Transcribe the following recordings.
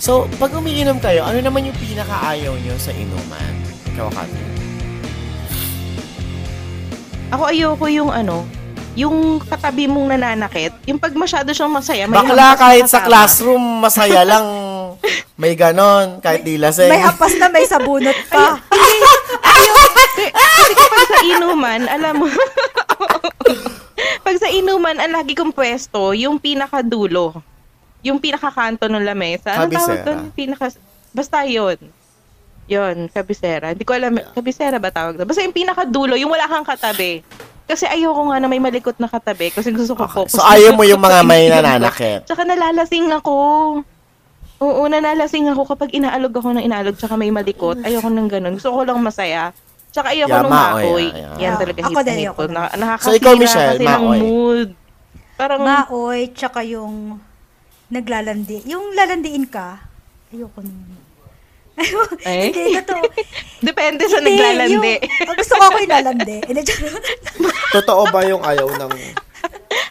So, pag umiinom kayo, ano naman yung pinakaayaw nyo sa inuman? Ikaw, Kati. Ako ayoko yung ano, yung katabi mong nananakit, yung pag masyado siyang masaya, may Bakla kahit sa classroom, masaya lang. May ganon, kahit di lasing. May apas na may sabunot pa. Kasi kapag sa inuman, alam mo, pag sa inuman, ang lagi kong pwesto, yung pinakadulo. Yung pinakakanto ng lamesa. Anong tawag doon? Pinaka, basta yun. Yun, kabisera. Hindi ko alam, kabisera ba tawag doon? Basta yung pinakadulo, yung wala kang katabi. Kasi ayoko nga na may malikot na katabi kasi gusto ko Okay. focus. So, ayaw mo yung mga sa may nananakit. Tsaka nalalasing ako. Oo, nanalasing ako kapag inaalog ako ng inaalog tsaka may malikot. Ayoko nang ganun. Gusto ko lang masaya. Tsaka ayoko Yeah, nung maoy, maoy. yeah, yeah. Yan talaga ako hit din, na hit ayoko ko. nun. Na, nakakasira So, ikaw, Michelle, kasi ng maoy. mood. Parang, Maoy, tsaka yung naglalandi. Yung lalandiin ka, ayoko nun. Eh? Hindi, totoo. depende sa Hindi, naglalandi. yung- ah, gusto ko ako yung lalandi. Hindi, charot. Totoo ba yung ayaw ng...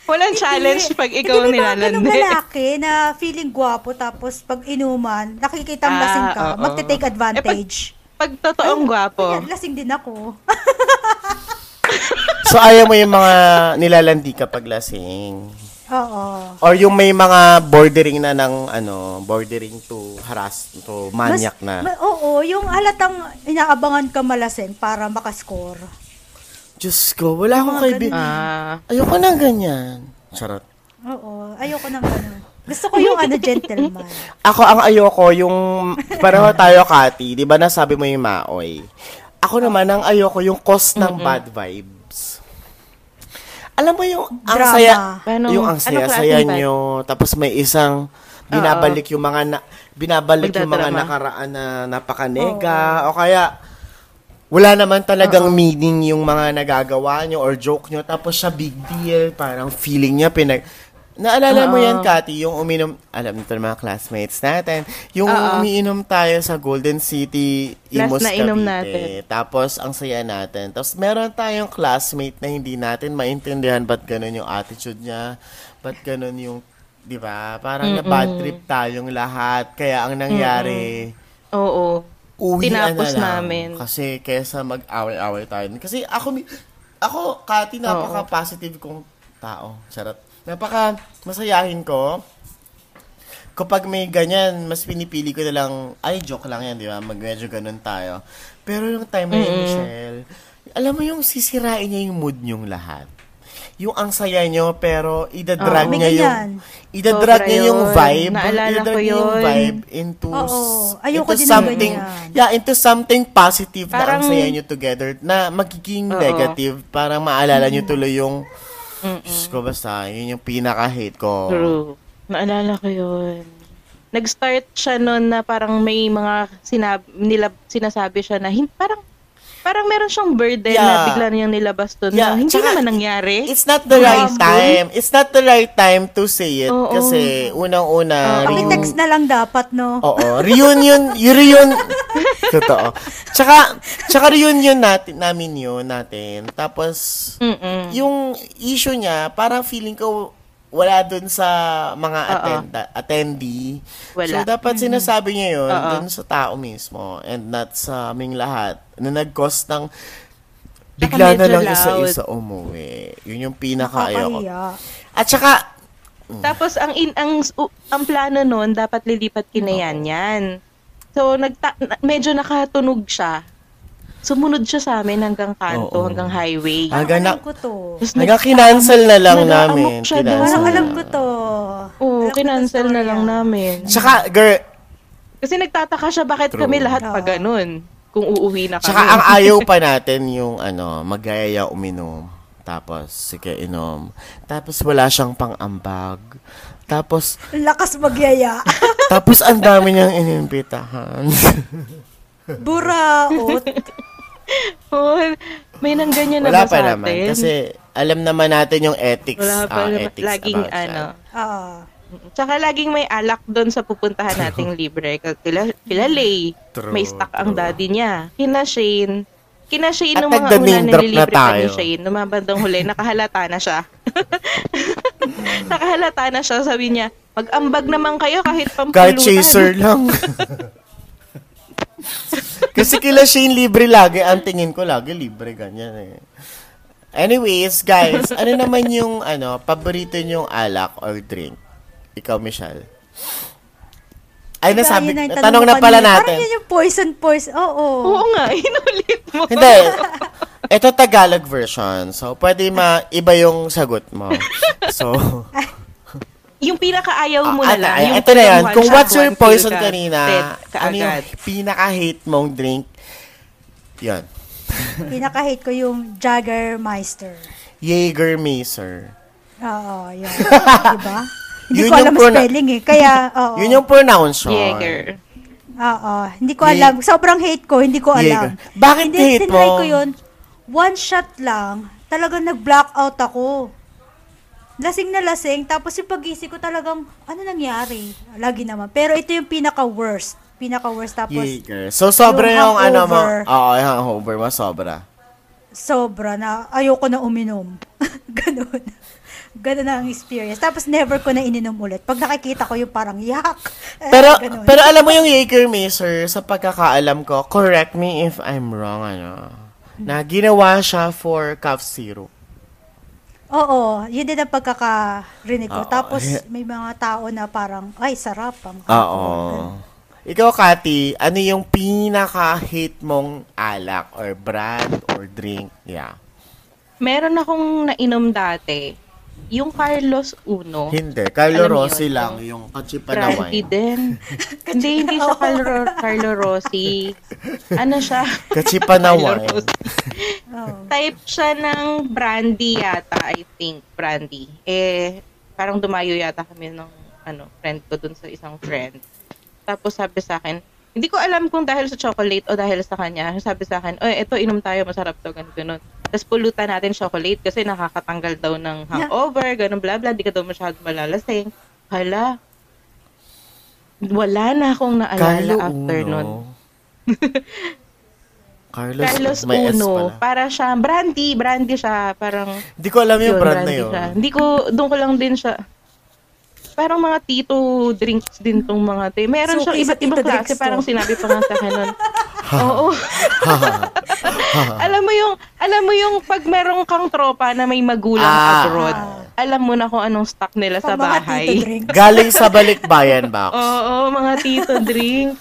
Walang challenge Hindi. pag ikaw Hindi, may mga ganung nilalandi. lalaki na feeling gwapo tapos pag inuman, nakikita ang Ah, lasing ka, oo. magte-take advantage. Pag totoong gwapo. Ayan, lasing din ako. So, ayaw mo yung mga nilalandi kapag lasing. Oo. Or yung may mga bordering na ng, ano, bordering to harass, to manyak Mas- na. ma- oo, yung halatang inaabangan ka malasing para makascore. Diyos ko, wala akong kaibigan. Ah, Ayoko nang ganyan. Charot. Oo, ayoko ng ganun. Gusto ko yung ano, gentleman. Ako, ang ayoko, yung, pareho tayo, Kati, di ba nasabi mo yung maoy? Ako naman, ang ayoko, yung cause ng bad vibes. Alam mo yung, ang Drama. saya, Paano- yung ang anong saya-saya klaseng bad? nyo, tapos may isang, binabalik yung mga, na, binabalik yung mga nakaraan na napakanega, o kaya, wala naman talagang meaning yung mga nagagawa nyo or joke nyo, tapos siya big deal, parang feeling niya pinag... Naalala mo Oo. yan, Kati, yung uminom, alam nito mga classmates natin, yung Oo. umiinom tayo sa Golden City, Last Imus na inom natin. Tapos, ang saya natin. Tapos, meron tayong classmate na hindi natin maintindihan ba't ganun yung attitude niya, ba't ganun yung, di ba? Parang na bad trip tayong lahat. Kaya, ang nangyari, oo. uwi na Tinapos lang. namin. Kasi kesa mag-away-away tayo. Kasi ako, mi- ako, Kati, napaka-positive kong tao. Charot. Napaka masayahin ko. Kapag may ganyan, mas pinipili ko na lang, ay, joke lang yan, di ba? Mag medyo ganun tayo. Pero yung time na yun, Michelle, alam mo yung sisirain niya yung mood niyong lahat. Yung ang saya nyo, pero idadrag may niya yung, idadrag niya yung yun. vibe. Naalala idadrag ko niya yung yun. vibe into, Oo, ayoko into din ng something, ganyan. yeah, into something positive na ang Parang- saya nyo together na magiging Oo. negative. Parang maalala Mm. nyo tuloy yung, Diyos ko basta, yun yung pinaka-hate ko. True. Naalala ko yun. Nag-start siya noon na parang may mga sinab nila sinasabi siya na hin- parang parang meron siyang burden na Yeah. bigla niyang nilabas doon Yeah, na hindi tsaka- naman nangyari. It's not the right Humble. time. It's not the right time to say it. Oo. Kasi unang-una, reun- Pakitext na lang dapat, no? Oo, reunion, yung reunion, totoo. Tsaka, tsaka reunion natin, namin yun, natin. Tapos, Mm-mm. yung issue niya, parang feeling ko, wala dun sa mga Oo. attend attendee. Wala. So, dapat sinasabi niya yun Oo. dun sa tao mismo and not sa aming lahat na nag-cause ng bigla na lang loud. isa-isa umuwi. Yun yung pinaka-ayaw ko. At saka, Tapos ang in ang ang plano noon dapat lilipat kinayan yan. So nagta na- medyo nakatunog siya. Sumunod siya sa amin hanggang kanto, Oo. hanggang highway. Hanggang Alam na- ko to. Tapos hanggang nag- kinancel na lang nag-aamok namin. siya doon. Parang alam ko to. Oo, Alam ko kinancel na story, lang ah. namin. Tsaka, girl, Kasi nagtataka siya bakit True. kami lahat pa ganun kung uuwi na kami. Tsaka ang ayaw pa natin yung ano, magayaya uminom. Tapos, sige, inom. Tapos wala siyang pang-ambag. Tapos, Ang Lakas magyaya. tapos ang dami niyang inimbitahan. Buraot. Oo, may nang ganyan na wala ba pa sa naman. atin? Kasi alam naman natin yung ethics. Wala pa ah, naman. ethics Laging about ano. that. Ah. Tsaka laging may alak doon sa pupuntahan nating libre. Kila, kila Lay, True, may stock ang true. daddy niya. Kina Shane, kina Shane At nung mga una na nililibre pa ni tayo. Shane, nung mga bandang huli, nakahalata na siya. nakahalata na siya. Sabi niya, Mag-ambag naman kayo kahit pampulutan. Kahit chaser lang. Kasi kila Shane libre lagi. Ang tingin ko lagi libre. Ganyan eh. Anyways, guys, ano naman yung ano, paborito niyong alak or drink? Ikaw, Michelle. Ay, nasabi, Ayun ang tanong na pala kanina. natin. Parang yun yung poison, poison. Oo. Oo nga, inulit mo. Hindi. Ito Tagalog version. So, pwede ma iba yung sagot mo. So, Yung pinakaayaw mo ah, na lang. ay, yung ito na yan. one Kung what's your poison ka, kanina, dead ano yung pinaka-hate mong drink? Yan. Pinaka-hate ko yung Jaggermeister. Jägermeister. Oo, yun. diba? Hindi Yun ko yung alam prona- spelling eh. Kaya, oo. Yun yung pronunciation. Jaeger. Oo. Hindi ko Ye- alam. Sobrang hate ko. Hindi ko alam. Jaeger. Bakit hindi, hate tinry mo? ko yun. One shot lang. Talagang nag-blackout ako. Lasing na lasing. Tapos yung pag-isip ko talagang, ano nangyari? Lagi naman. Pero ito yung pinaka-worst. Pinaka-worst. Tapos, Jaeger. So, sobra yung, Yung ano mo. Oo, yung hangover mo, sobra. sobra na ayoko na uminom. Ganun. Ganun na ang experience. Tapos never ko na ininom ulit. Pag nakikita ko yung parang yak. Eh, Pero, ganun. pero alam mo yung Jägermeister, sa pagkakaalam ko, correct me if I'm wrong, ano, na ginawa siya for cough syrup. Oo, yun din ang pagkakarinig ko. Oo. Tapos may mga tao na parang, ay, sarap ang Oo. alcohol." Ikaw, Kati, ano yung pinaka-hate mong alak or brand or drink? Yeah. Meron akong nainom dati. Yung Carlos Uno. Hindi. Carlo Rossi yun, lang, yung yung kachipa na Brandy wine. din. hindi, hindi siya Carlo, Carlo Rossi. Ano siya? Kachipa na Carlo wine. Rossi. Oo. Type siya ng brandy yata, I think. Brandy. Eh, parang dumayo yata kami ng ano, friend ko dun sa isang friend. Tapos sabi sa akin, hindi ko alam kung dahil sa chocolate o dahil sa kanya. Sabi sa akin, oy, eto, inom tayo, masarap to, ganun, ganun. Tapos pulutan natin chocolate kasi nakakatanggal daw ng hangover, ganun, bla bla, di ka daw masyado malalasing. Hala, wala na akong naalala Carlo after Uno. nun. Carlos, Carlos may S Uno, pala. para siya, brandy, brandy siya, parang, Hindi ko alam yung yun, brand na yun. siya. Hindi ko, doon ko lang din siya, parang mga tito drinks din tong mga te. Meron Suki siyang sa iba't ibang klase, to. parang sinabi pa nga sa akin nun. Oo. alam mo yung, alam mo yung pag meron kang tropa na may magulang Ah. abroad, alam mo na kung anong stock nila sa Pang tito bahay. Galing sa balikbayan box. Oo, mga tito drink.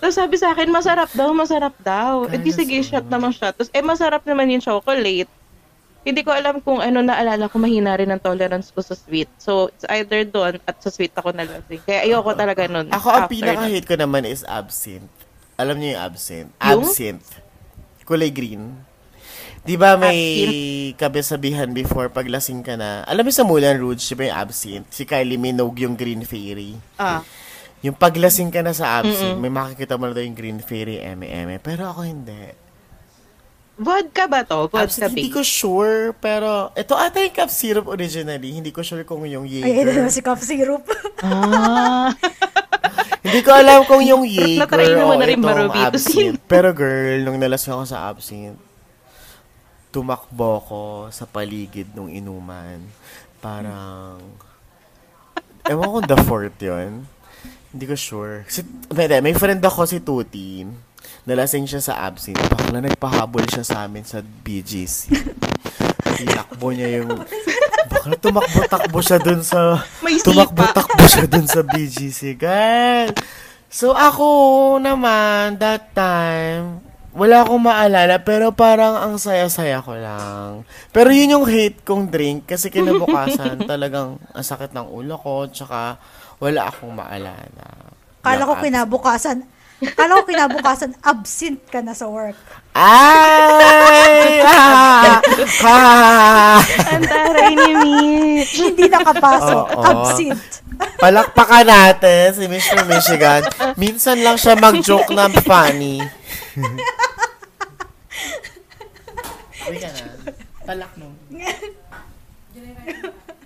Tapos sabi sa akin, masarap daw, masarap daw. Eh di sige, shot naman shot. Tapos eh masarap naman yung chocolate. Hindi ko alam kung ano naalala ko, mahina rin ang tolerance ko sa sweet. So, it's either doon at sa sweet ako nalasing. Kaya ayoko talaga nun. Ako, ang pinaka-hate ko naman is absinthe. Alam niyo yung absinthe? Yung? Absinthe. Kulay green. Di ba may kabisabihan before pag lasing ka na? Alam mo sa Moulin Rouge, di ba yung absinthe? Si Kylie Minogue yung Green Fairy. Ah, Yung paglasing ka na sa absinthe, may makikita mo na daw yung Green Fairy, eme-eme. Pero ako hindi. Vodka ba to? Vodka Absinthe, hindi ko sure, pero ito ata yung cough syrup originally. Hindi ko sure kung yung Ay, ito Jaeger. naman si cough syrup. Ah. Hindi ko alam kung yung Jaeger Natry o na rin itong absinthe. Pero girl, nung nalasing ako sa absinthe, tumakbo ko sa paligid nung inuman. Parang, ewan ko the fourth yun. Hindi ko sure. Si, may, may friend ako si Tutin. Nalasing siya sa absinthe. Bakla nagpahabol siya sa amin sa BGC. Tinakbo niya yung... Bakla tumakbo-takbo siya dun sa... May sipa. Tumakbo-takbo siya dun sa BGC. Girl! So ako naman, that time, wala akong maalala, pero parang ang saya-saya ko lang. Pero yun yung hate kong drink, kasi kinabukasan talagang ang sakit ng ulo ko, tsaka wala akong maalala. Kala ko kinabukasan, kala ko kinabukasan, absent ka na sa work. Ay! Ah! Ah! Ang taray ni Mitch. Hindi nakapasok. Oo. absent. Palakpakan natin si Mr. Michigan. Minsan lang siya mag-joke na funny. Uwi ka na. Palak mo.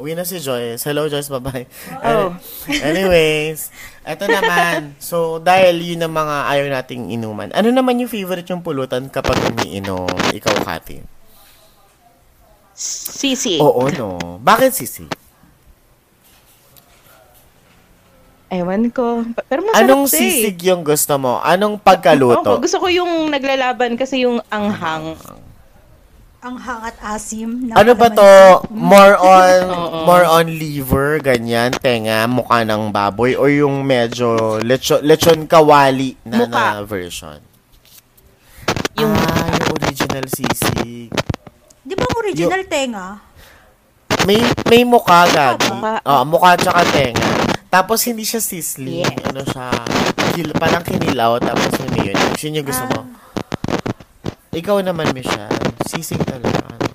Uwi na si Joyce. Hello, Joyce. Bye-bye. Oh. Anyways, eto naman. So, dahil yun ang mga ayaw nating inuman. Ano naman yung favorite yung pulutan kapag umiinom? Ikaw, Kati. Sisi. Oo, no. Bakit sisi? Ewan ko. Pero masarap Anong siya eh. sisig yung gusto mo? Anong pagkaluto? Ako, gusto ko yung naglalaban kasi yung anghang. Ang hangat asim. ng Ano ba to? More on more on liver, ganyan, tenga, mukha ng baboy or yung medyo lecho, lechon kawali na, Mukha. na version. Yung- ah, yung original sisig. Di ba ang original tenga? May may mukha gagi. Mukha. Oh, mukha tsaka tenga. Tapos hindi siya sizzling. Yes. Ano siya? Kil, parang kinilaw tapos may mayonnaise. Yun yung gusto mo. Ikaw naman, Michelle. Sisig talaga. Ano?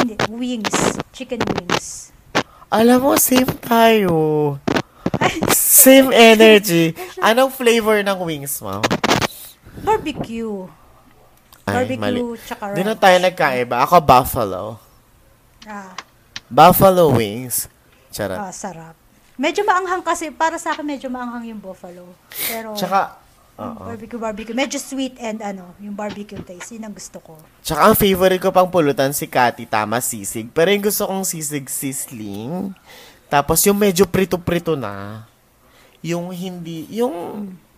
Hindi, wings. Chicken wings. Alam mo, same tayo. Same energy. Anong flavor ng wings mo? Barbecue. Barbecue, tsaka Di na ranch. tayo nagkaiba. Ako, buffalo. Ah, Buffalo wings. Charot. ah, sarap. Medyo maanghang kasi, para sa akin medyo maanghang yung buffalo. Pero, Tsaka, yung oo. barbecue, barbecue. Medyo sweet and ano, yung barbecue taste. Yun ang gusto ko. Tsaka ang favorite ko pang pulutan si Cathy, tama, sisig. Pero yung gusto kong sisig, sisling. Tapos yung medyo prito-prito na. Yung hindi, yung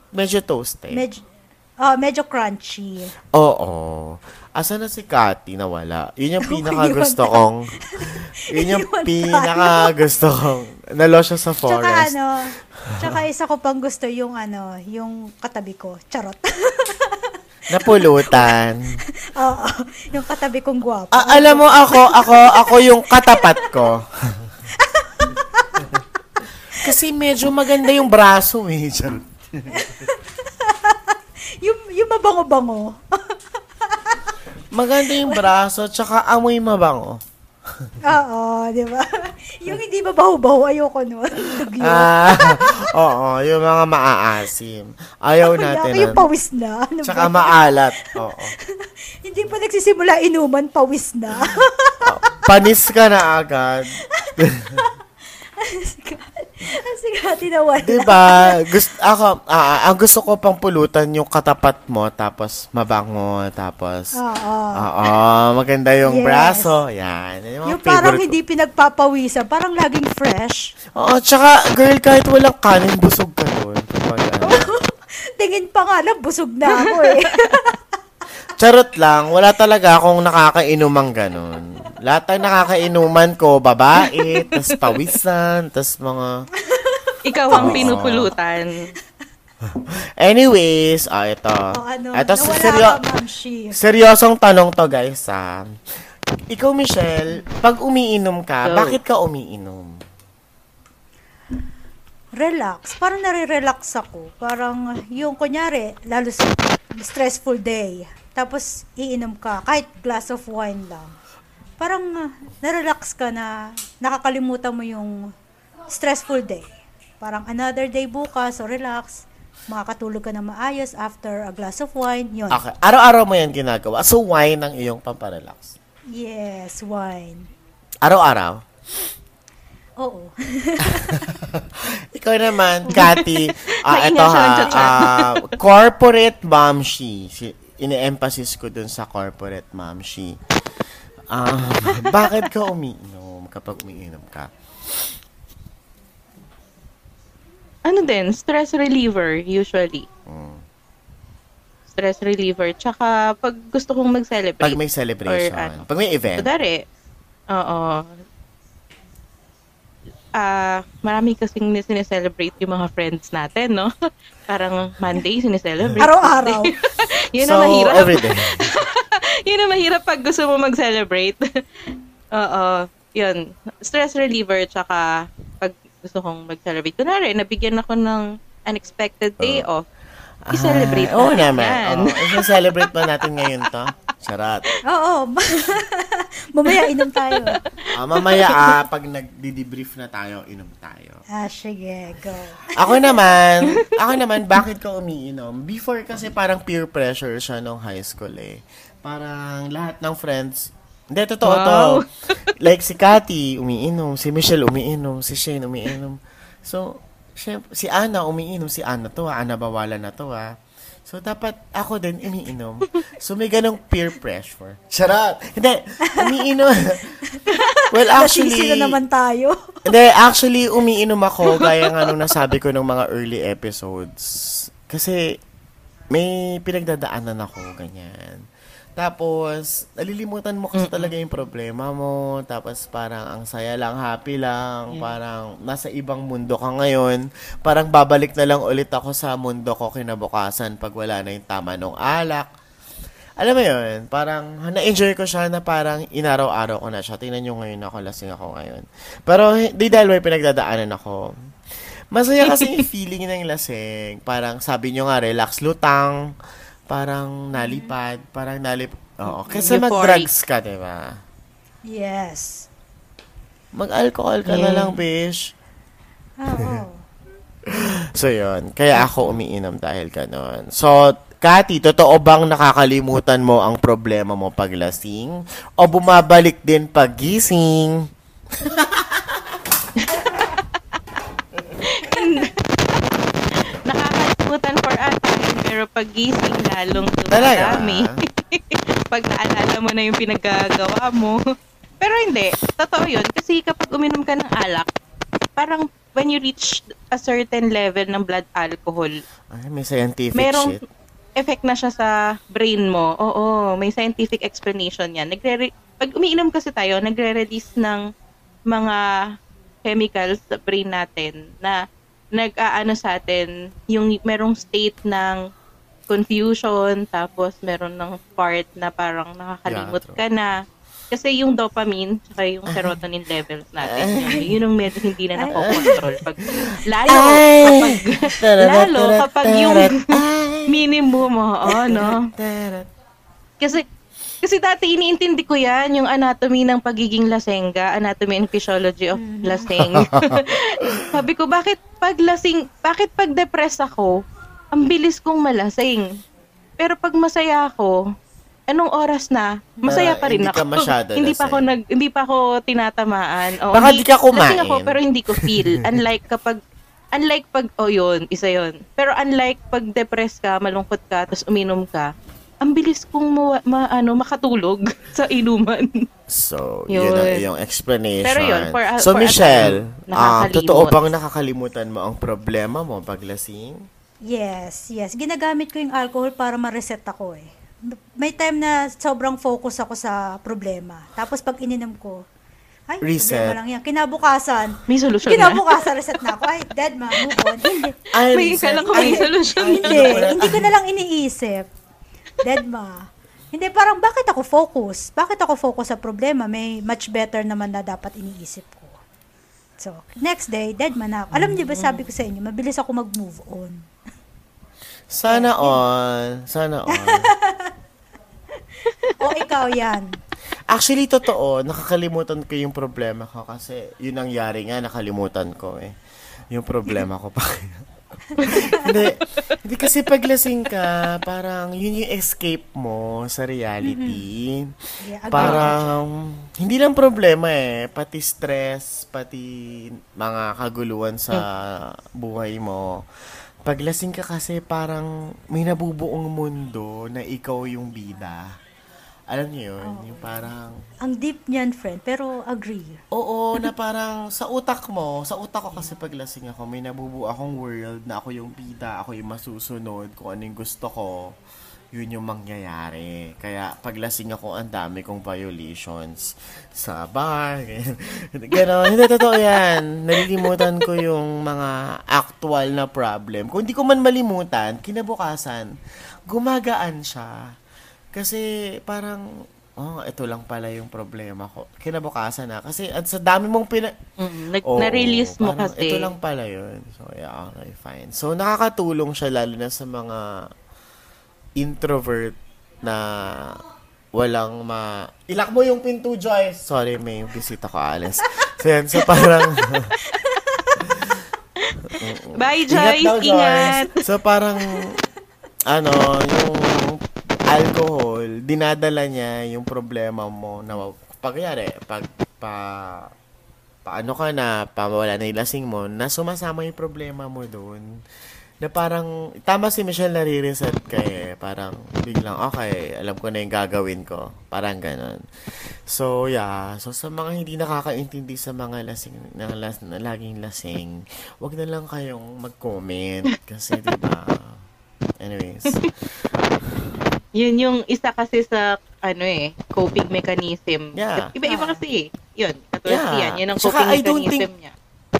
medyo toasted. Medyo, ah, medyo crunchy. Oo. Asa na si Cathy nawala? Yun yung pinaka gusto kong, yun yung pinaka gusto kong, nalo siya sa Tsaka forest. ano, tsaka isa ko pang gusto yung ano, yung katabi ko. Charot. Napulutan. Oo, yung katabi kong gwapo. Ah, alam mo ako, ako, ako yung katapat ko. Kasi medyo maganda yung braso eh. Charot. yung, yung mabango-bango. Maganda yung braso, tsaka amoy mabango. Oo, di ba? yung hindi mabaho-baho, ayoko nun. Ah, oo, yung mga maaasim. Ayaw natin. Yung nun. pawis na. Ano Tsaka ba? maalat. Oo. Hindi pa nagsisimula inuman, pawis na. Panis ka na agad. Sige, tinawala. Diba? Gusto, ako, ah, ang gusto ko pang pulutan yung katapat mo, tapos mabango, tapos, Oo. oo, maganda yung Yes. braso. Yan. Yan mga Yung parang favorite ko. hindi pinagpapawisan, parang laging fresh. Oo, tsaka, girl, kahit walang kanin, busog ka doon. Kapag, ano. Tingin pa nga lang, busog na ako eh. Charot lang, wala talaga akong nakakainumang ganun. Lahat ng nakakainuman ko, babae, tas pawisan, tas mga... Ikaw ang Oo. pinupulutan. Anyways, ah, ito. o ano, ito, nawala seryo- ka, Ma'am Shi. seryosong tanong to, guys, ah. Ikaw, Michelle, pag umiinom ka, Go. bakit ka umiinom? Relax. Parang nare-relax ako. Parang yung kunyari, lalo sa stressful day. Tapos iinom ka, kahit glass of wine lang. Parang uh, na-relax ka na nakakalimutan mo yung stressful day. Parang another day bukas, so relax. Makakatulog ka na maayos after a glass of wine. Yun. Okay, araw-araw mo yan ginagawa. So, wine ang iyong pamparelax. Yes, wine. Araw-araw? Oo. Ikaw naman, Cathy, ah, Maingat ito ha, ah, corporate momshi. Si, ine-emphasis ko dun sa corporate momshi. Ah, bakit ka umiinom kapag umiinom ka? Ano din, stress reliever usually. Mm. Stress reliever. Tsaka pag gusto kong mag-celebrate. Pag may celebration, Or ano. pag may event. Kudari, oo. Ah, marami kasing sineselebrate yung mga friends natin, no? Parang Monday sineselebrate. Araw-araw. Yun so, ang mahirap. everyday. Yun ang mahirap pag gusto mo mag-celebrate. Oo. Yun. Stress reliever, tsaka pag gusto kong mag-celebrate. Kunwari, nabigyan ako ng unexpected day off. I-celebrate Ah, Oo natin naman. yan. Oo, celebrate pa natin ngayon to. Charat. Oo. Mamaya inom tayo. Ah, mamaya, ah, pag nag-debrief na tayo, inom tayo. Ah, sige, go. Ako naman, ako naman, bakit ka umiinom? Before kasi parang peer pressure siya nung high school eh. Parang lahat ng friends, hindi, totoo Wow. to. Like si Cathy, umiinom. Si Michelle, umiinom. Si Shane, umiinom. So, syempre, si Ana, umiinom. Si Ana to, ah. Ana bawala na to, ah. So, dapat ako din umiinom. So, may ganong peer pressure. Charot! Hindi, umiinom. well, Actually, actually, na naman tayo. Hindi, actually, umiinom ako gaya nga nung nasabi ko ng mga early episodes. Kasi, may pinagdadaanan ako, ganyan. Tapos, nalilimutan mo kasi talaga yung problema mo. Tapos, parang ang saya lang, happy lang. Parang, nasa ibang mundo ka ngayon. Parang babalik na lang ulit ako sa mundo ko kinabukasan pag wala na yung tama ng alak. Alam mo yun, parang na-enjoy ko siya na parang inaraw-araw ko na siya. Tingnan nyo ngayon ako, lasing ako ngayon. Pero di dahil may pinagdadaanan ako. Masaya kasi yung feeling ng lasing. Parang sabi nyo nga, relax, lutang. Parang nalipad. Parang nalip... Oo. Kasi Euphoric. mag-drugs ka, di ba? Yes. Mag-alcohol ka na lang, bish. Oo. So, yun. Kaya ako umiinom dahil ganon. So, Kati, totoo bang nakakalimutan mo ang problema mo pag lasing? O bumabalik din pag gising? Nakakalimutan for a pero pagising lalong Talaga? dumadami. Pag naalala mo na yung pinagagawa mo. Pero hindi, totoo yun. Kasi kapag uminom ka ng alak, parang when you reach a certain level ng blood alcohol, Ay, may scientific merong shit. effect na siya sa brain mo. Oo, may scientific explanation yan. Nagre pag umiinom kasi tayo, nagre-release ng mga chemicals sa brain natin na nag-aano sa atin yung merong state ng confusion tapos meron ng part na parang nakakalimot Yeah, true. ka na. Kasi yung dopamine tsaka yung serotonin levels natin yun, yun yung medyo hindi na nakokontrol. Pag lalo kapag lalo kapag yung minimum mo oh, no kasi kasi dati iniintindi ko yan, yung anatomy ng pagiging lasengga, anatomy and physiology of laseng. Sabi ko, bakit pag lasing, bakit pag depressed ako, ang bilis kong malasing. Pero pag masaya ako, anong oras na, masaya Pero pa rin hindi ako. ka masyado hindi pa ako lasing. nag hindi pa ako tinatamaan. O, Baka hindi- di ka kumain. lasing ako pero hindi ko feel. unlike kapag unlike pag oh yun, isa yun. Pero unlike pag depressed ka, malungkot ka, tapos uminom ka, ang bilis kong ma, ma- ano, makatulog sa inuman. So, Yun. yun, ang iyong explanation. Pero yun, for a- so, for Michelle, nakakalimot. totoo bang nakakalimutan mo ang problema mo pag lasing? Yes, yes. Ginagamit ko yung alcohol para ma-reset ako eh. May time na sobrang focus ako sa problema. Tapos pag ininom ko, ay, Reset. lang yan. Kinabukasan, May solusyon na. kinabukasan, reset na ako. Ay, dead ma, move on. Hindi. Ay, May reset. kailan ko may Ay, solusyon. Hindi, hindi ko na lang iniisip. Dead ma. Hindi, parang bakit ako focus? Bakit ako focus sa problema? May much better naman na dapat iniisip ko. So, next day, dead man ako. Alam niyo ba, sabi ko sa inyo, mabilis ako mag-move on. Sana all. Sana all. O ikaw yan. Actually, totoo. Nakakalimutan ko yung problema ko kasi yun ang yari nga, nakalimutan ko eh. Yung problema ko pa. hindi, hindi kasi paglasing ka, parang yun yung escape mo sa reality. Yeah, agree. Parang, hindi lang problema eh. Pati stress, pati mga kaguluhan sa buhay mo. Paglasing ka kasi parang may nabubuong mundo na ikaw yung bida. Alam niyo yun? Yung parang, Ang deep niyan, friend, pero agree. oo, na parang sa utak mo, sa utak ko kasi paglasing ako, may nabubuo akong world na ako yung bida, ako yung masusunod, kung ano yung gusto ko, yun yung mangyayari. Kaya paglasing ako, ang dami kong violations sa bar. Ganon, hindi totoo yan. Nalilimutan ko yung mga actual na problem. Kung hindi ko man malimutan, kinabukasan, gumagaan siya. Kasi parang, oh, ito lang pala yung problema ko. Kinabukasan na. Kasi at sa dami mong pina... Mm, nag- Oo, na-release mo parang kasi. Ito lang pala yun. So, yeah, okay, fine. So, nakakatulong siya lalo na sa mga introvert na walang ma... Ilak mo yung pinto, Joyce! Sorry, may bisita ko, Alice. So, yan. So, parang... Bye, Ingat Joyce. daw, Ingat. Joyce. So, parang, ano, yung alcohol, dinadala niya yung problema mo na, pagyari, pag, pa, paano ka na, pawala na yung lasing mo, na sumasama yung problema mo doon. na parang, tama si Michelle nare-reset ka eh. Parang, biglang, okay, alam ko na yung gagawin ko. Parang ganon. So, yeah. So, sa mga hindi nakakaintindi sa mga lasing, na, las, na laging lasing, wag na lang kayong mag-comment. Kasi, di ba? Anyways. Yun yung isa kasi sa ano eh, coping mechanism. Yeah. Iba-iba kasi eh. Yun, katulad Yeah. yan. Yun ang coping don't mechanism niya.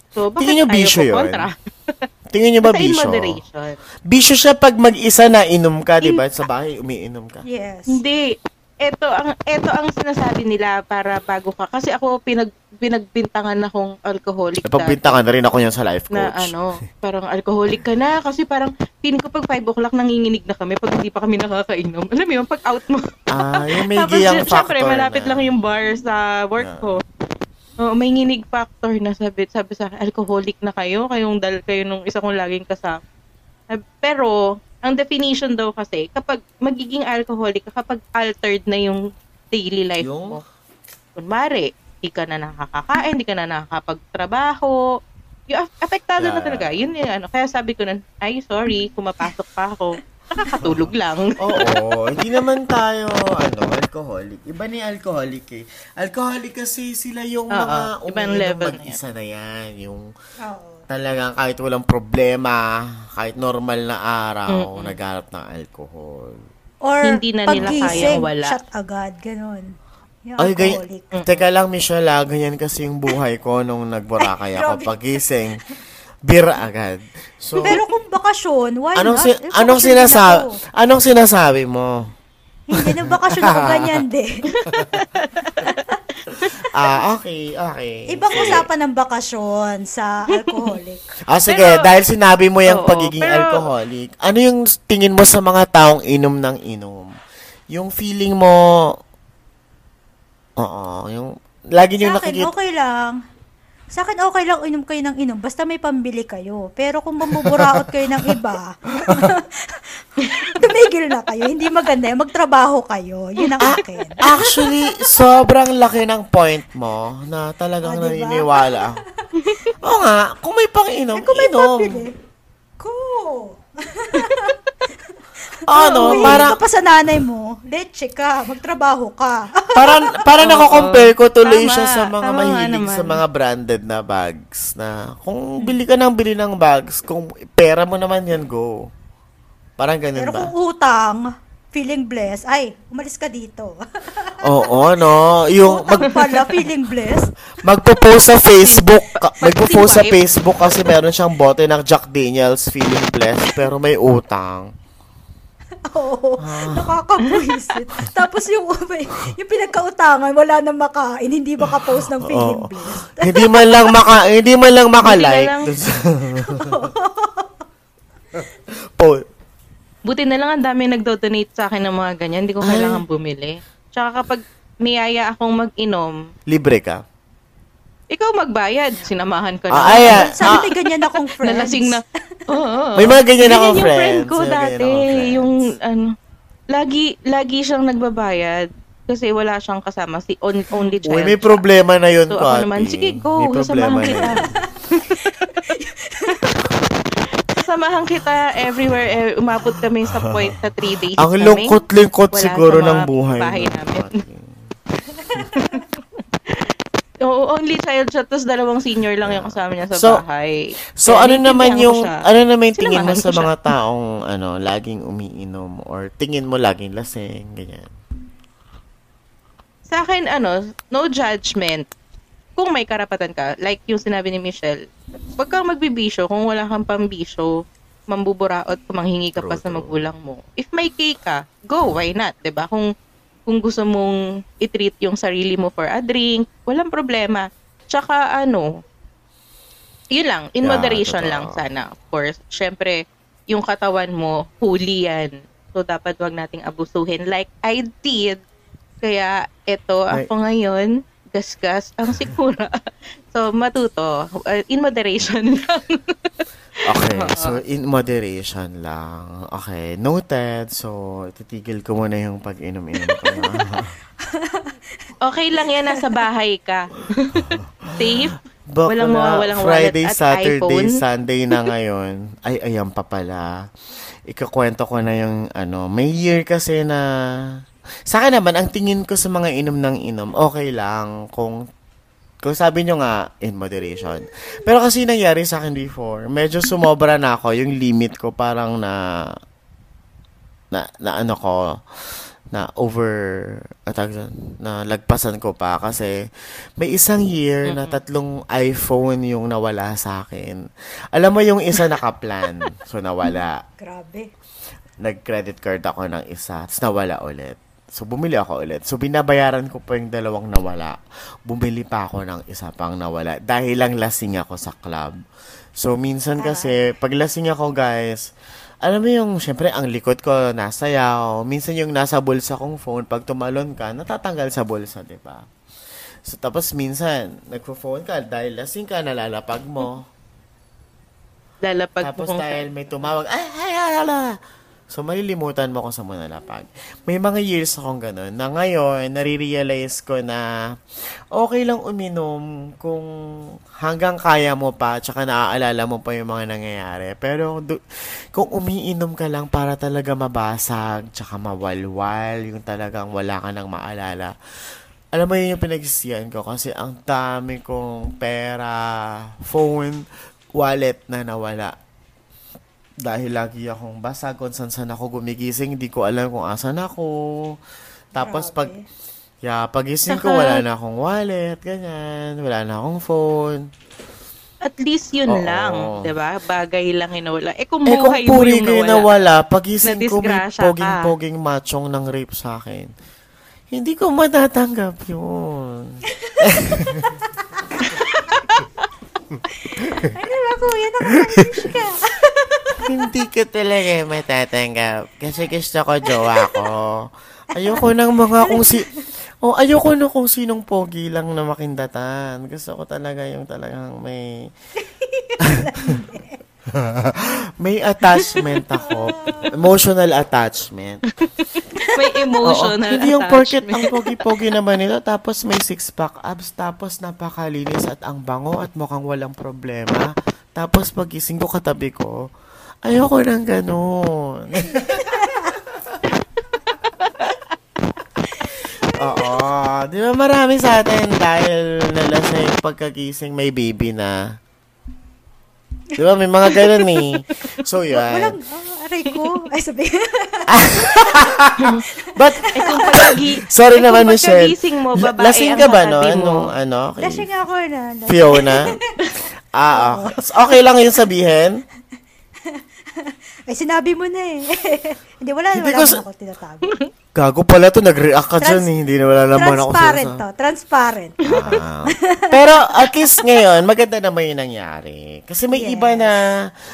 So, bakit Tingin tayo bisyo yun? kukontra? Tingin nyo ba Basta bisyo? moderation. Bisyo siya pag mag-isa na inom ka, di ba? Sa bahay, umiinom ka. Yes. Hindi. Ito ang ito ang sinasabi nila para bago ka kasi ako pinag pinagbintangan akong alcoholic Napagbintangan na rin ako yan sa life coach. na ano, parang alcoholic ka na kasi parang feeling ko pag 5 o'clock nanginginig na kami pag hindi pa kami nakakainom. Alam mo yun, pag out mo. Ah, yung may Tapos giyang factor malapit na. lang yung bar sa work Yeah. ko. Oo, may nginig factor na sabi, sabi sa akin, alcoholic na kayo, kayong dal kayo nung isa kong laging kasama. Pero, ang definition daw kasi, kapag magiging alcoholic ka, kapag altered na yung daily life Yung- mo. Kunwari, di ka na nakakakain, di ka na nakakapagtrabaho, yung af- apektado na Yeah. talaga. Yun yung ano. Kaya sabi ko na, ay, sorry, kumapasok pa ako. Nakakatulog lang. Oo, hindi naman tayo, ano, alcoholic. Iba ni alcoholic eh. Alcoholic kasi sila yung mga ibang umiinom level na mag-isa na yan. Yung Oo. Talagang kahit walang problema, kahit normal na araw, Mm-mm. nagharap ng alcohol. Or Hindi na nila kayang wala. shot agad, ganun. Yung Ay, gay- alcoholic. Teka lang, Michelle, ah, ganyan kasi yung buhay ko nung nagborakay ako. Pagising, beer agad. So, Pero kung bakasyon, why anong, not? si- Eh, anong sinasabi, anong sinasabi mo? Hindi na bakasyon ako ganyan din. Ah, okay, okay. Ibang usapan ng bakasyon sa alcoholic. Ah, sige, Pero- dahil sinabi mo yung Oo, pagiging pero- alcoholic, ano yung tingin mo sa mga taong inom ng inom? Yung feeling mo, oo, yung, lagi nyo Sa akin, nakikita, okay lang. Sa akin, okay lang inom kayo ng inom. Basta may pambili kayo. Pero kung mamuburaot kayo ng iba, tumigil na kayo. Hindi maganda. yun. Magtrabaho kayo. Yun ang akin. Actually, sobrang laki ng point mo na talagang Ah, diba? naniniwala. Oo nga, kung may pang-inom, Eh, kung may inom. pambili, ko. Ano, Uy, para, ka pa sa nanay mo. Leche ka. Magtrabaho ka. para, para nako-compare ko tuloy Tama, siya sa mga tama mahilig naman. sa mga branded na bags na kung bili ka ng bili ng bags, kung pera mo naman yan, go. Parang ganun Pero ba? kung utang, feeling blessed, ay, umalis ka dito. Oo, no. Yung mag, pala, feeling blessed. magpo-post sa Facebook, magpo-post sa. Facebook kasi meron siyang bote ng Jack Daniels feeling blessed pero may utang. Oo, Ah. nakakabuisit. Tapos yung, yung pinagkautangan, wala nang makain, hindi makapost ng feeling blessed. hindi man lang maka hindi man lang maka-like. lang. Buti na lang ang dami nagdo-donate sa akin ng mga ganyan. Hindi ko Ay. kailangan bumili. Tsaka kapag niyaya akong mag-inom, libre ka. Ikaw magbayad. Sinamahan ka na. Ah, ay, ah, Sabi may ganyan akong friends. Nalasing na. Oo. May mga ganyan Ganyan akong yung friends. friend ko May dati. Yung, ano, lagi, lagi siyang nagbabayad kasi wala siyang kasama. Si on, only child. Uy, may problema na yun, So, ako Kati. naman, sige, go. May problema Sasamahan na kita. Sasamahan kita everywhere. Eh, umabot kami sa point na three days Ang kami. lungkot-lungkot siguro ng buhay. bahay namin. Oo, only child siya, tapos dalawang senior lang yung kasama niya sa So- bahay. So, Kaya ano naman yung, ano naman yung tingin mo sa siya. mga taong, ano, laging umiinom or tingin mo laging lasing, ganyan. Sa akin, ano, no judgment. Kung may karapatan ka, like yung sinabi ni Michelle, wag kang magbibisyo kung wala kang pambisyo, mambuburaot, manghingi ka pa sa magulang mo. If may cake ka, go, why not? ba Kung, kung gusto mong i-treat yung sarili mo for a drink, walang problema. Tsaka ano, yun lang, in Yeah, moderation totoo. lang sana. Of course, syempre, yung katawan mo, holy yan. So, dapat wag nating abusuhin like I did. Kaya, eto, Ay. ako ngayon, gasgas ang sikura. so, matuto. Uh, in moderation lang. Okay, so in moderation lang. Okay, noted. So, titigil ko muna yung pag-inom-inom ko. okay lang yan, nasa bahay ka. Safe. Bakla, Walang mga walang Friday, wallet at Saturday, iPhone. Sunday na ngayon. Ay, ayan pa pala. Ikakwento ko na yung ano, may year kasi na sa akin naman, ang tingin ko sa mga inom ng inom, okay lang kung kung sabi nyo nga, in moderation. Pero kasi nangyari sa akin before, medyo sumobra na ako, yung limit ko parang na, na, na ano ko, na over, atag, na lagpasan ko pa kasi may isang year na tatlong iPhone yung nawala sa akin. Alam mo yung isa nakaplan, so nawala Grabe. nag-credit card ako ng isa, tapos nawala ulit. So, bumili ako ulit. So, binabayaran ko pa yung dalawang nawala. Bumili pa ako ng isa pang nawala. Dahil lang lasing ako sa club. So, minsan kasi, pag lasing ako, guys, alam mo yung, syempre, ang likod ko nasayaw. Minsan yung nasa bulsa kong phone, pag tumalon ka, natatanggal sa bulsa, di ba? So, tapos minsan, nagpo-phone ka, dahil lasing ka, nalalapag mo. Lalapag Tapos mo kung dahil may tumawag, ay, ay, ay, ala. So, malilimutan mo kung sa muna lapag. May mga years akong ganun, na ngayon, nare-realize ko na okay lang uminom kung hanggang kaya mo pa, tsaka naaalala mo pa yung mga nangyayari. Pero du- kung umiinom ka lang para talaga mabasag, tsaka mawalwal, yung talagang wala ka nang maalala, alam mo yun yung pinagsisiyan ko kasi ang dami kong pera, phone, wallet na nawala dahil lagi akong basag kung saan saan ako gumigising, hindi ko alam kung asan ako. Tapos pag Grabe. yeah, pagising ko wala na akong wallet, ganyan, wala na akong phone. At least yun Oo. lang, 'di ba? Bagay lang yung nawala. Eh kung Eh kung buhay mo puri yung kayo nawala. nawala, pagising ko may Nadisgrasya ka. poging-poging machong ng rape sa akin. Hindi ko matatanggap yun. Ano ba, kuya? Nakakainis ka. Hindi ko talaga matatanggap. Kasi gusto ko jowa ko. Ayoko ng mga kung si... Oh, ayoko na kung sinong pogi lang na makindatan. Gusto ko talaga yung talagang may... may attachment ako. Emotional attachment. May Oo. emotional Hindi yung porket ang pogi-pogi naman nila, tapos may six-pack abs, tapos napakalinis at ang bango at mukhang walang problema. Tapos pagising ko katabi ko, ayoko nang ganun. Oo. Di ba marami sa atin dahil nalasing pagkagising may baby na. Di ba? May mga ganun eh. So, yan. Walang, ah, aray ko. Ay, sabi. But, Eh kung pagkagi, Sorry eh, naman, kung Michelle. mo, babae Lasing ka ba mo. Nung ano? kay Lasing ako na. Fiona? ah, okay. Okay lang yun sabihin? Ay, sinabi mo na eh. Hindi, wala, Hindi wala sa- ako tinatabi. Gago pala to, nag-react ka Trans- dyan eh. Hindi na wala naman ako Transparent to. Transparent. Ah. Pero at least ngayon, maganda naman yung nangyari. Kasi may Yes. iba na,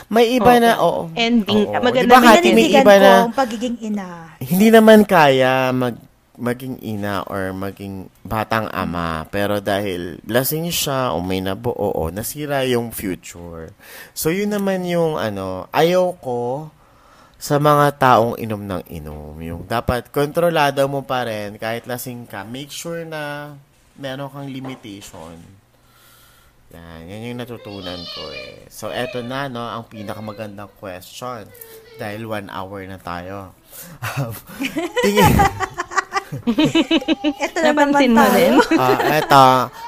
may iba Oo. na, oo. Ending. Oo. Maganda Di ba, may may iba na, ang pagiging ina. hindi naman kaya mag maging ina or maging batang ama pero dahil lasing siya o may nabuo o nasira yung future. So yun naman yung ano, ayaw ko sa mga taong inom ng inom. Yung dapat kontrolado mo pa rin kahit lasing ka. Make sure na meron kang limitation. Yan, yan yung natutunan ko eh. So, eto na, no, ang pinakamagandang question. Dahil one hour na tayo. Tingin, Ito na naman Napansin mo tayo. din? ah, eto.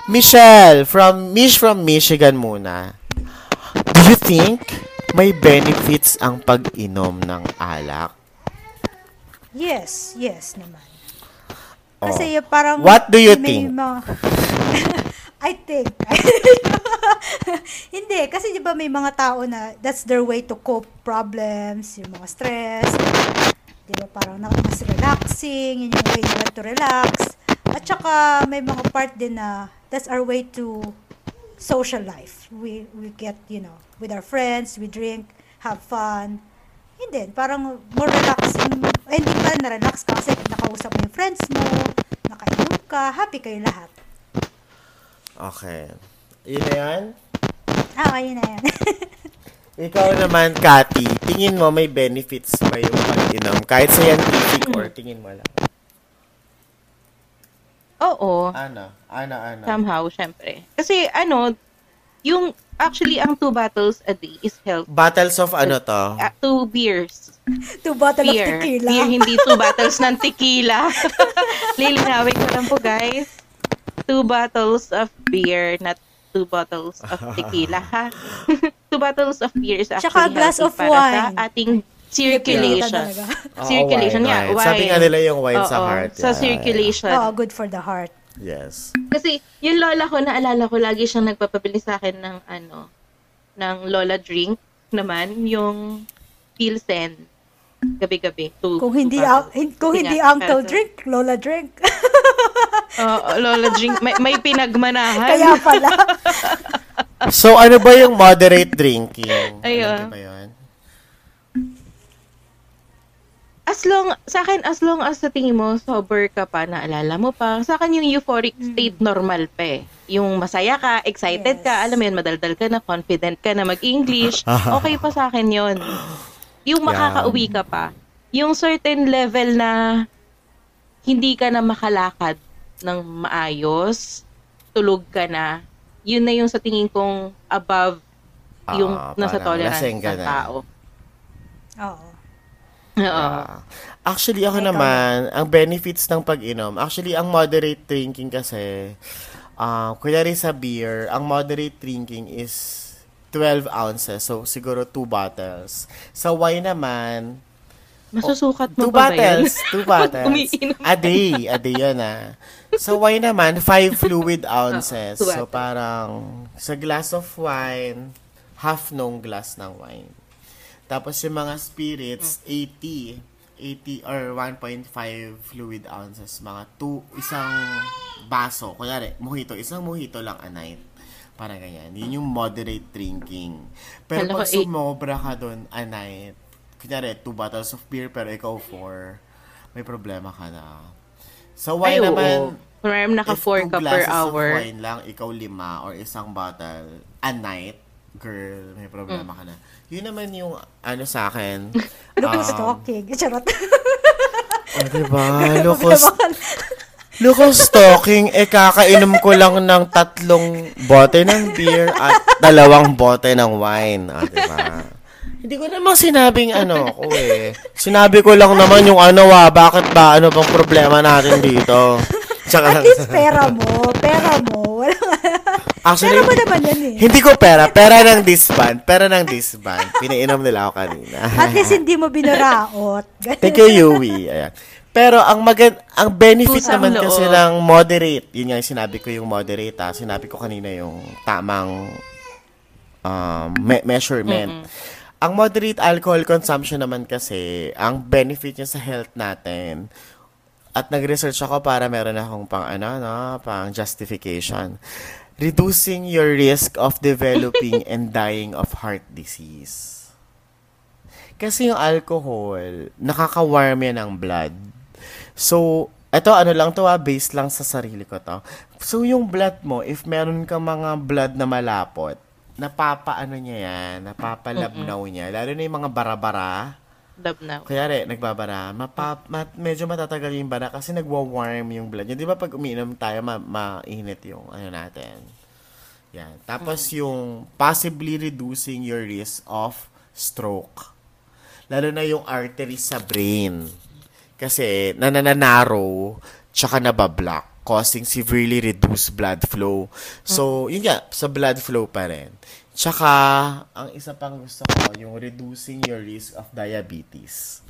Michelle, from, Mish from Michigan muna. Do you think may benefits ang pag-inom ng alak? Yes, yes naman. Oh. Kasi yung parang... What do you may think? mga- I think. Hindi, kasi di ba may mga tao na that's their way to cope problems, yung mga stress. Di ba parang mas relaxing, yun yung way nila to relax. At saka may mga part din na that's our way to social life. We we get, you know, with our friends, we drink, have fun. Hindi, parang more relaxing. Eh, hindi pa na-relax ka kasi nakausap mo yung friends mo, nakainom ka, happy kayo lahat. Okay. Yun na yan? Ah, ayun na yan. Ikaw naman, Cathy, tingin mo may benefits ba yung pag-inom? Kahit scientific or tingin mo lang? Oo. Ano? Ano, ano? Somehow, syempre. Kasi ano, yung, actually, ang two bottles a day is health. Battles of ano to? Uh, two beers. Two bottle Beer. of tequila. Beer, hindi two bottles ng tequila. Lilinawin ko lang po, guys. Two bottles of beer, not two bottles of tequila, ha? two bottles of beer is actually Tsaka a glass of para wine. sa ating circulation. Oo, circulation, wine, yeah, wine. wine. Sabi nga nila yung wine sa Oo, heart. Sa Yeah, circulation. Oo, good for the heart. Yes. Kasi yung lola ko, naalala ko, lagi siyang nagpapabili sa akin ng ano, ng lola drink naman, yung Pilsen. Gabi-gabi. Two, Kung hindi two ang- kung hindi uncle drink, lola drink. Oo, lola drink. May, may pinagmanahan. Kaya pala. So, ano ba yung moderate drinking? Ayun. Ano ba yun? as long, sa akin, as long as sa tingin mo, sober ka pa, naalala mo pa, sa akin yung euphoric state normal pa eh. Yung masaya ka, excited ka, Yes. alam mo yun, madaldal ka na, confident ka na mag-English, okay pa sa akin yun. Yung makakauwi ka pa. Yung certain level na hindi ka na makalakad ng maayos, tulog ka na, yun na yung sa tingin kong above yung Ah, nasa tolerance ng na. tao. Oo. Oo. Yeah. Actually, ako Ikaw naman, ang benefits ng pag-inom, actually, ang moderate drinking kasi, uh, kunyari sa beer, ang moderate drinking is 12 ounces. So, siguro 2 bottles. Sa wine naman, Masusukat mo two ba bottles. Two bottles. Umiinom a day. A day yun ah. Sa wine naman, 5 fluid ounces. two so, parang sa glass of wine, half nung glass ng wine. Tapos yung mga spirits, 80. 80 or 1.5 fluid ounces. Mga 2, isang baso. Kunyari, mojito. Isang mojito lang a night. Parang ganyan. Yun yung moderate drinking. Pero ko pag sumobra ka doon a night, kunyari, 2 bottles of beer, pero ikaw 4, may problema ka na. Sa Ay, wine oo. naman, Parang naka if 4 two ka per glasses hour. of wine lang, ikaw lima or isang bottle a night, girl, may problema Mm. ka na. Yun naman yung ano sa akin. Look um, stalking. Charot. Oh, diba? Na. loko stalking. Eh, kakainom ko lang ng tatlong bote ng beer at dalawang bote ng wine. Ah, diba? Hindi ko naman sinabing ano ko eh. Sinabi ko lang naman yung ano ah, bakit ba, ano bang problema natin dito? Tsaka, At least pera mo. Pera mo. Wala nga. actually, Pera mo naman yan eh. Hindi ko pera. Pera ng disband. Pera ng disband. Pinainom nila ako kanina. At least hindi mo binuraot. Ganun. Thank you, Yui. Ayan. Pero ang magand ang benefit Kusang naman kasi loob. ng moderate, yun nga yung sinabi ko yung moderate ha. Sinabi ko kanina yung tamang um, me- measurement. Ang moderate alcohol consumption naman kasi, ang benefit niya sa health natin, at nag-research ako para meron akong pang ano, no, pang justification. Reducing your risk of developing and dying of heart disease. Kasi yung alcohol, nakaka-warm yan ng blood. So, eto ano lang to ah, based lang sa sarili ko to. So, yung blood mo, if meron ka mga blood na malapot, napapaano niya yan, napapalabnaw niya. Lalo na yung mga bara-bara. Now. Kaya nagbabara, mapa, ma- medyo matatagal yung bara kasi nagwa-warm yung blood niya. Di ba pag umiinom tayo, ma- mainit yung ano natin. Yan. Tapos yung possibly reducing your risk of stroke. Lalo na yung arteries sa brain. Kasi nananarrow, tsaka nabablock, causing severely reduced blood flow. So, yun nga, sa blood flow pa rin. Tsaka, ang isa pang gusto ko, yung reducing your risk of diabetes.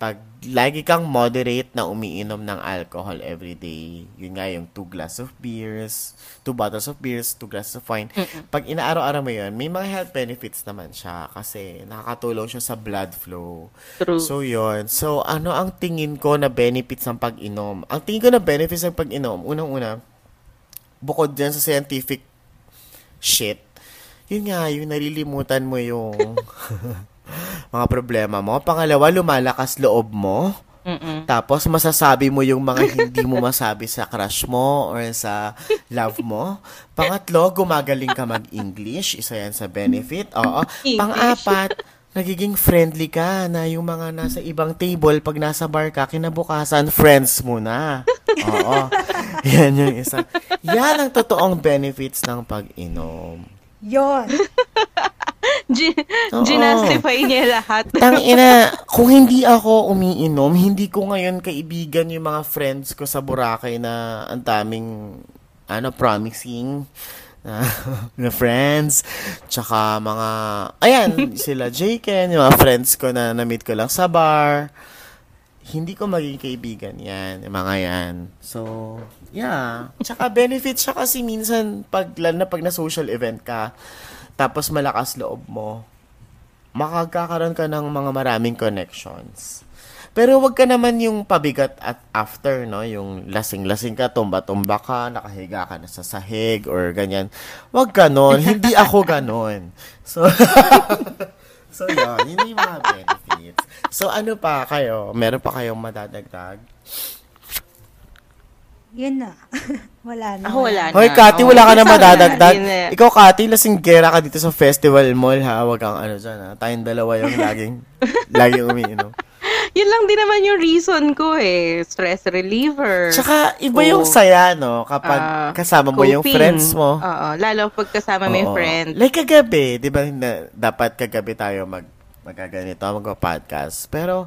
Pag lagi kang moderate na umiinom ng alcohol every day, yun nga yung two glass of beers, two bottles of beers, two glasses of wine. Pag inaaraw-araw mo yun, may mga health benefits naman siya kasi nakakatulong siya sa blood flow. True. So, yun. So, ano ang tingin ko na benefits ng pag-inom? Ang tingin ko na benefits ng pag-inom, unang-una, bukod dyan sa scientific shit, yun nga, yung nalilimutan mo yung mga problema mo. Pangalawa, lumalakas loob mo. Mm-mm. Tapos, masasabi mo yung mga hindi mo masabi sa crush mo or sa love mo. Pangatlo, gumagaling ka mag-English. Isa yan sa benefit. Oo. English. Pang-apat, nagiging friendly ka na yung mga nasa ibang table, pag nasa bar ka, kinabukasan, friends mo na. Oo. Yan yung isa. Yan ang totoong benefits ng pag-inom. Yon. Oo. Ginastify niya lahat. Tangina, kung hindi ako umiinom, hindi ko ngayon kaibigan yung mga friends ko sa Boracay na ang daming, ano, promising na, na friends. Tsaka mga, ayan, sila Jaken, yung mga friends ko na na-meet ko lang sa bar. Hindi ko maging kaibigan yan, yung mga yan. So, yeah. Tsaka benefit siya kasi minsan, pag, lalo na pag na social event ka, tapos malakas loob mo, makagkakaroon ka ng mga maraming connections. Pero wag ka naman yung pabigat at after, no? Yung lasing-lasing ka, tumba-tumba ka, nakahiga ka na sa sahig or ganyan. Wag ganon. Hindi ako ganon. So, so yun. Yun yung mga benefits. So, ano pa kayo? Meron pa kayong madadagdag? Yun na. wala na. Ako wala na. Hoy, Kati, wala ka na madadagdag. Ikaw, Kati, lasinggera ka dito sa festival mall, ha? Wag kang ano dyan, ha? Tayong dalawa yung laging, laging umiinom. Yun lang din naman yung reason ko eh. Stress reliever. Tsaka, iba yung Oo. saya, no? Kapag Ah, kasama mo yung coping. friends mo. Oo. Lalo pag kasama mo yung Oo. friend. Like kagabi, di ba, na, dapat kagabi tayo mag, magaganito, mag-podcast. Pero,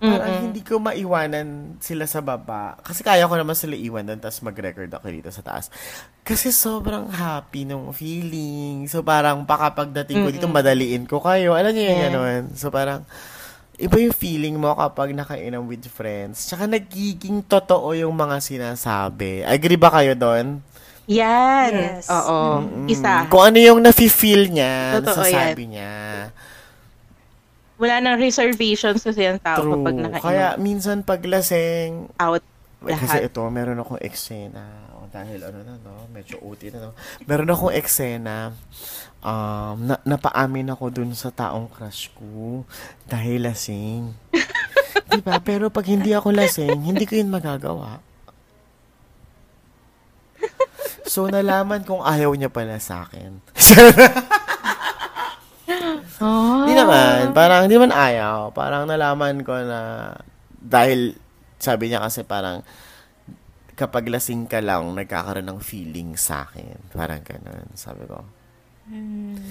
parang hindi ko maiwanan sila sa baba. Kasi kaya ko naman sila iwan doon, tapos mag-record ako dito sa taas. Kasi sobrang happy nung feeling. So, parang baka pagdating ko dito, madaliin ko kayo. Alam niyo yung Yeah. ganun. So, parang, iba yung feeling mo kapag nakainom with friends. Tsaka nagiging totoo yung mga sinasabi. Agree ba kayo doon? Yan. Yes. Oo. Mm. Isa. Kung ano yung nafe-feel niya, Totoo nasasabi niya. Wala nang reservations kasi yung tao True. kapag nakainom. Kaya minsan pag lasing, out kasi lahat. ito, meron akong eksena. O, dahil ano na, no? Medyo OT na, no? Meron akong eksena. Um, na, napaamin ako dun sa taong crush ko. Dahil lasing. diba? Pero pag hindi ako lasing, hindi ko yun magagawa. So, nalaman kong ayaw niya pala sa akin. Oh. Hindi naman. Parang, hindi man ayaw. Parang nalaman ko na, dahil, sabi niya kasi parang, kapag lasing ka lang, nagkakaroon ng feeling sa akin. Parang ganun, sabi ko.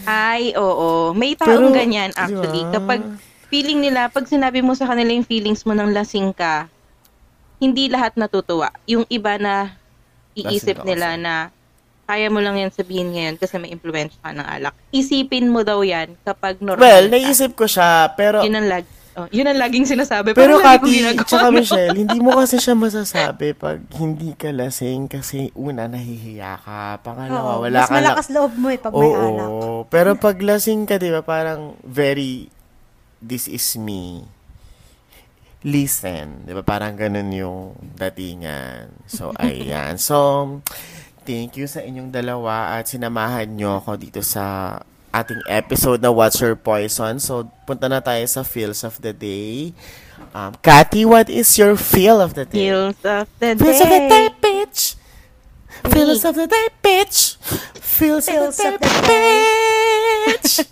Ay, oo. May taong Pero, ganyan actually. di ba? Kapag feeling nila, pag sinabi mo sa kanila yung feelings mo ng lasing ka, hindi lahat natutuwa. Yung iba na iisip Lasing ka nila kasi. na kaya mo lang yan sabihin ngayon kasi may impluensya ka ng alak. Isipin mo daw yan kapag normal Well, ka. naisip ko siya, pero, Yun ang, lag oh, yun ang laging sinasabi. pero ko Kati, tsaka? Michelle, hindi mo kasi siya masasabi pag hindi ka lasing kasi una, nahihiya ka. Pangalawa, Oo, wala mas ka na, malakas loob mo eh pag may Oo. alak. Pero pag lasing ka, di ba, parang very, this is me. Listen. Di ba, parang ganun yung datingan. So, ayan. So, thank you sa inyong dalawa at sinamahan nyo ako dito sa ating episode na What's Your Poison. So, punta na tayo sa feels of the day. Um, Cathy, what is your feel of the day? Feels of the Feels of the day, day. bitch. Feels of the day, bitch. Feels, Feels of of the the day, bitch.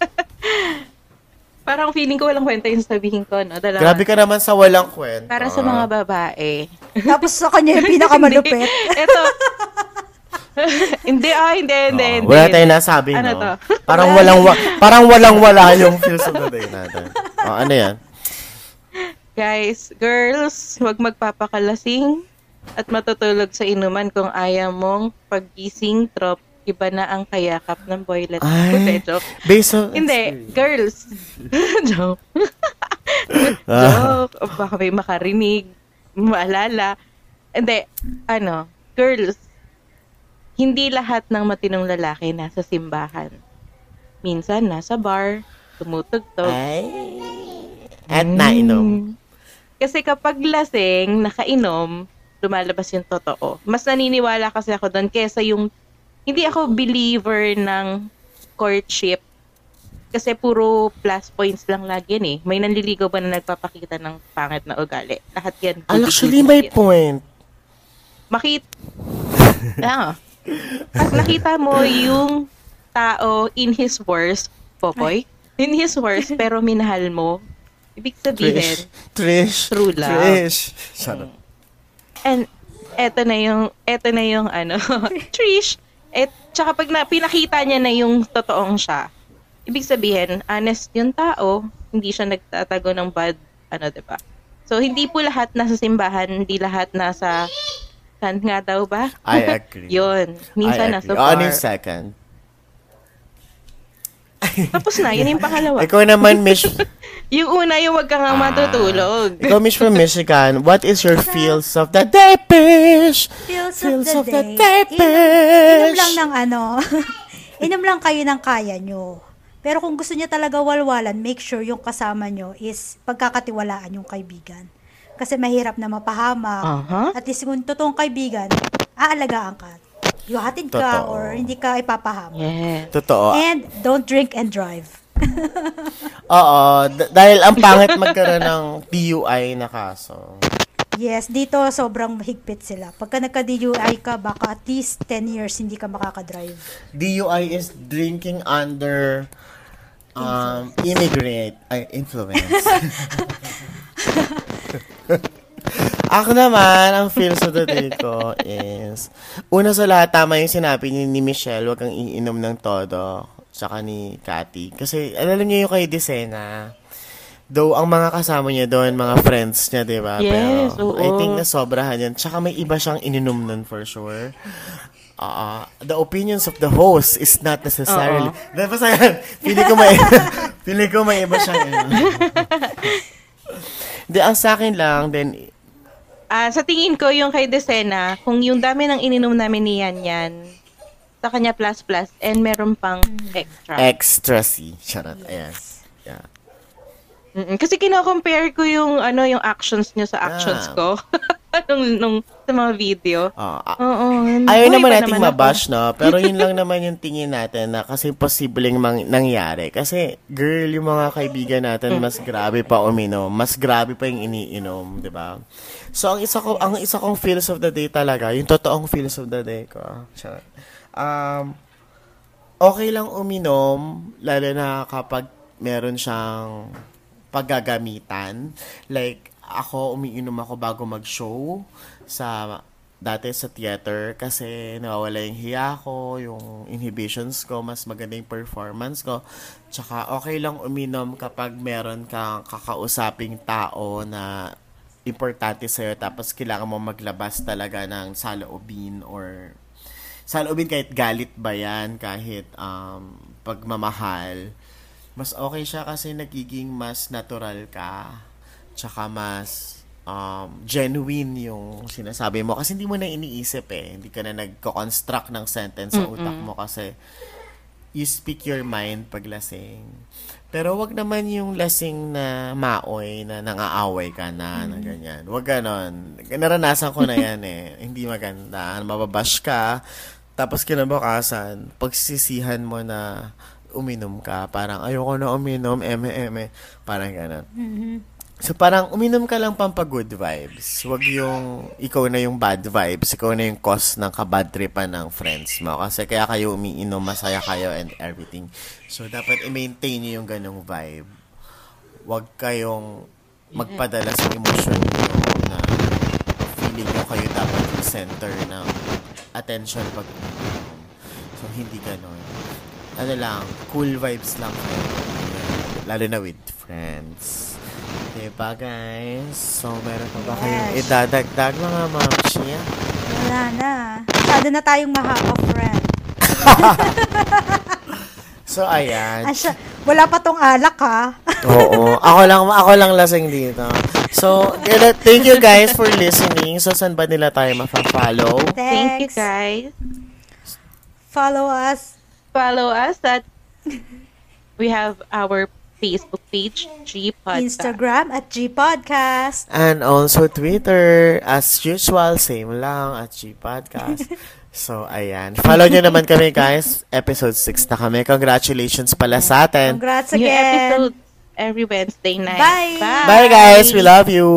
Parang feeling ko walang kwenta yung sabihin ko, no? Dalawa. Grabe ka naman sa walang kwenta. Para sa mga babae. Tapos sa kanya yung pinakamalupit. Ito. hindi, ah, hindi, hindi, Oo, hindi. wala tayong nasabi, Ano no? to? Parang walang wa- parang walang wala yung feels of the day natin. Oh, ano yan? Guys, girls, huwag magpapakalasing at matutulog sa inuman kung ayaw mong paggising trop, iba na ang kayakap ng boylet. Ay. Hindi, joke. Based on Hindi, girls. joke. Ah. joke. O Baka may makarinig, maalala. Hindi, ano, girls, hindi lahat ng matinong lalaki nasa simbahan. Minsan, nasa bar, tumutugtog. Ay. At nainom. Mm. Kasi kapag lasing, nakainom, lumalabas yung totoo. Mas naniniwala kasi ako doon kesa yung, hindi ako believer ng courtship. Kasi puro plus points lang lagi yan eh. May nanliligaw ba na nagpapakita ng pangit na ugali? Lahat yan. Actually, may point. Makit... ah. Pag nakita mo yung tao in his worst, Popoy, in his worst, pero minahal mo. Ibig sabihin, Trish. Trish. True love. Trish. Shut up. and eto na yung, eto na yung ano, Trish, et, tsaka pag na, pinakita niya na yung totoong siya, ibig sabihin, honest yung tao, hindi siya nagtatago ng bad, ano, ba? So, hindi po lahat nasa simbahan, hindi lahat nasa, saan nga daw ba? I agree. Yun. Minsan I agree. bar. Ano yung second? Tapos na, yun yung pangalawa. Ikaw naman, Miss... Yung una, yung wag ka nga matutulog. Ikaw, Miss from Michigan, what is your feels of the day, Pish? Feels, Feels of of the the day. day, Inom, inom lang ng ano. inom lang kayo ng kaya nyo. Pero kung gusto niya talaga walwalan, make sure yung kasama nyo is pagkakatiwalaan yung kaibigan. Kasi mahirap na mapahamak. Aha. At least kung totoong kaibigan, aalagaan ka. Ihatid ka Totoo. or hindi ka ipapahamak. Yeah. Totoo. And don't drink and drive. Oo. d- dahil ang pangit magkaroon ng DUI na kaso. Yes, dito sobrang higpit sila. Pagka nagka-DUI ka, baka at least 10 years hindi ka makakadrive. DUI is drinking under um, immigrant ay, influence. Ako naman, ang feels of the day ko is, una sa lahat, tama yung sinabi ni, ni Michelle, wag kang iinom ng todo, tsaka ni Cathy. Kasi, alam niyo yung kay Desena, though ang mga kasama niya doon, mga friends niya, di ba? Yes, Pero, oo. I think nasobrahan yan. Tsaka may iba siyang ininom nun for sure. Ah, the opinions of the host is not necessarily. Dapat sa yan, feeling ko may, feeling ko may iba siyang Hindi, ang sa akin lang, then, Ah, sa tingin ko, yung kay Desena, kung yung dami ng ininom namin ni Yan Yan, sa kanya plus plus, and meron pang extra. extra C. Charot. Ayan. Yeah. Mm-mm. Kasi kino-compare ko yung ano yung actions niyo sa actions Ah. ko nung, nung sa mga video. Oh, ah, Oo. Ayaw buhay naman pa nating ako. mabash, no? Pero yun lang naman yung tingin natin na kasi posibleng mang- nangyari. Kasi, girl, yung mga kaibigan natin, mas grabe pa uminom. Mas grabe pa yung iniinom, di ba? So, ang isa ko, ang isa kong feels of the day talaga, yung totoong feels of the day ko. Um, okay lang uminom, lalo na kapag meron siyang paggagamitan. Like, ako, umiinom ako bago mag-show sa dati sa theater kasi nawawala yung hiya ko, yung inhibitions ko, mas maganda yung performance ko. Tsaka okay lang uminom kapag meron kang kakausaping tao na importante sa'yo tapos kailangan mo maglabas talaga ng saloobin or saloobin kahit galit ba yan, kahit um, pagmamahal. Mas okay siya kasi nagiging mas natural ka. Tsaka mas um, genuine yung sinasabi mo. Kasi hindi mo na iniisip eh. Hindi ka na nagko-construct ng sentence sa utak mo kasi you speak your mind pag lasing. Pero wag naman yung lasing na maoy na nangaaway ka na, na ganyan. Wag ganon. Naranasan ko na yan eh. Hindi maganda. Mababash ka. Tapos kinabukasan, pagsisihan mo na uminom ka, parang ayoko na uminom, eme, eme. Parang ganon. So parang uminom ka lang pampa good vibes. Huwag yung ikaw na yung bad vibes, ikaw na yung cause ng kabad tripan ng friends mo. Kasi kaya kayo umiinom, masaya kayo and everything. So dapat i-maintain niyo yung ganong vibe. Huwag kayong magpadala sa emosyon niyo na feeling nyo kayo dapat yung center ng attention pag umiinom. So hindi ganon. Ano lang, cool vibes lang kayo. Lalo na with friends. Diba guys? So, meron pa ba kayong Yes. idadagdag mga mamshi? Wala na. Masyado na tayong mahaka friend. So, ayan. Asya, wala pa tong alak ha. Oo. Ako lang, ako lang lasing dito. So, gana- thank you guys for listening. So, saan ba nila tayo mafa-follow? Thank you guys. Follow us. Follow us at we have our Facebook page, G Podcast. Instagram at G Podcast. And also Twitter. As usual, same lang at G Podcast. So, ayan. Follow nyo naman kami, guys. Episode 6 na kami. Congratulations pala sa atin. Congrats New again. episode every Wednesday night. Bye. Bye. Bye, guys. We love you.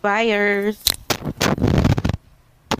Buyers.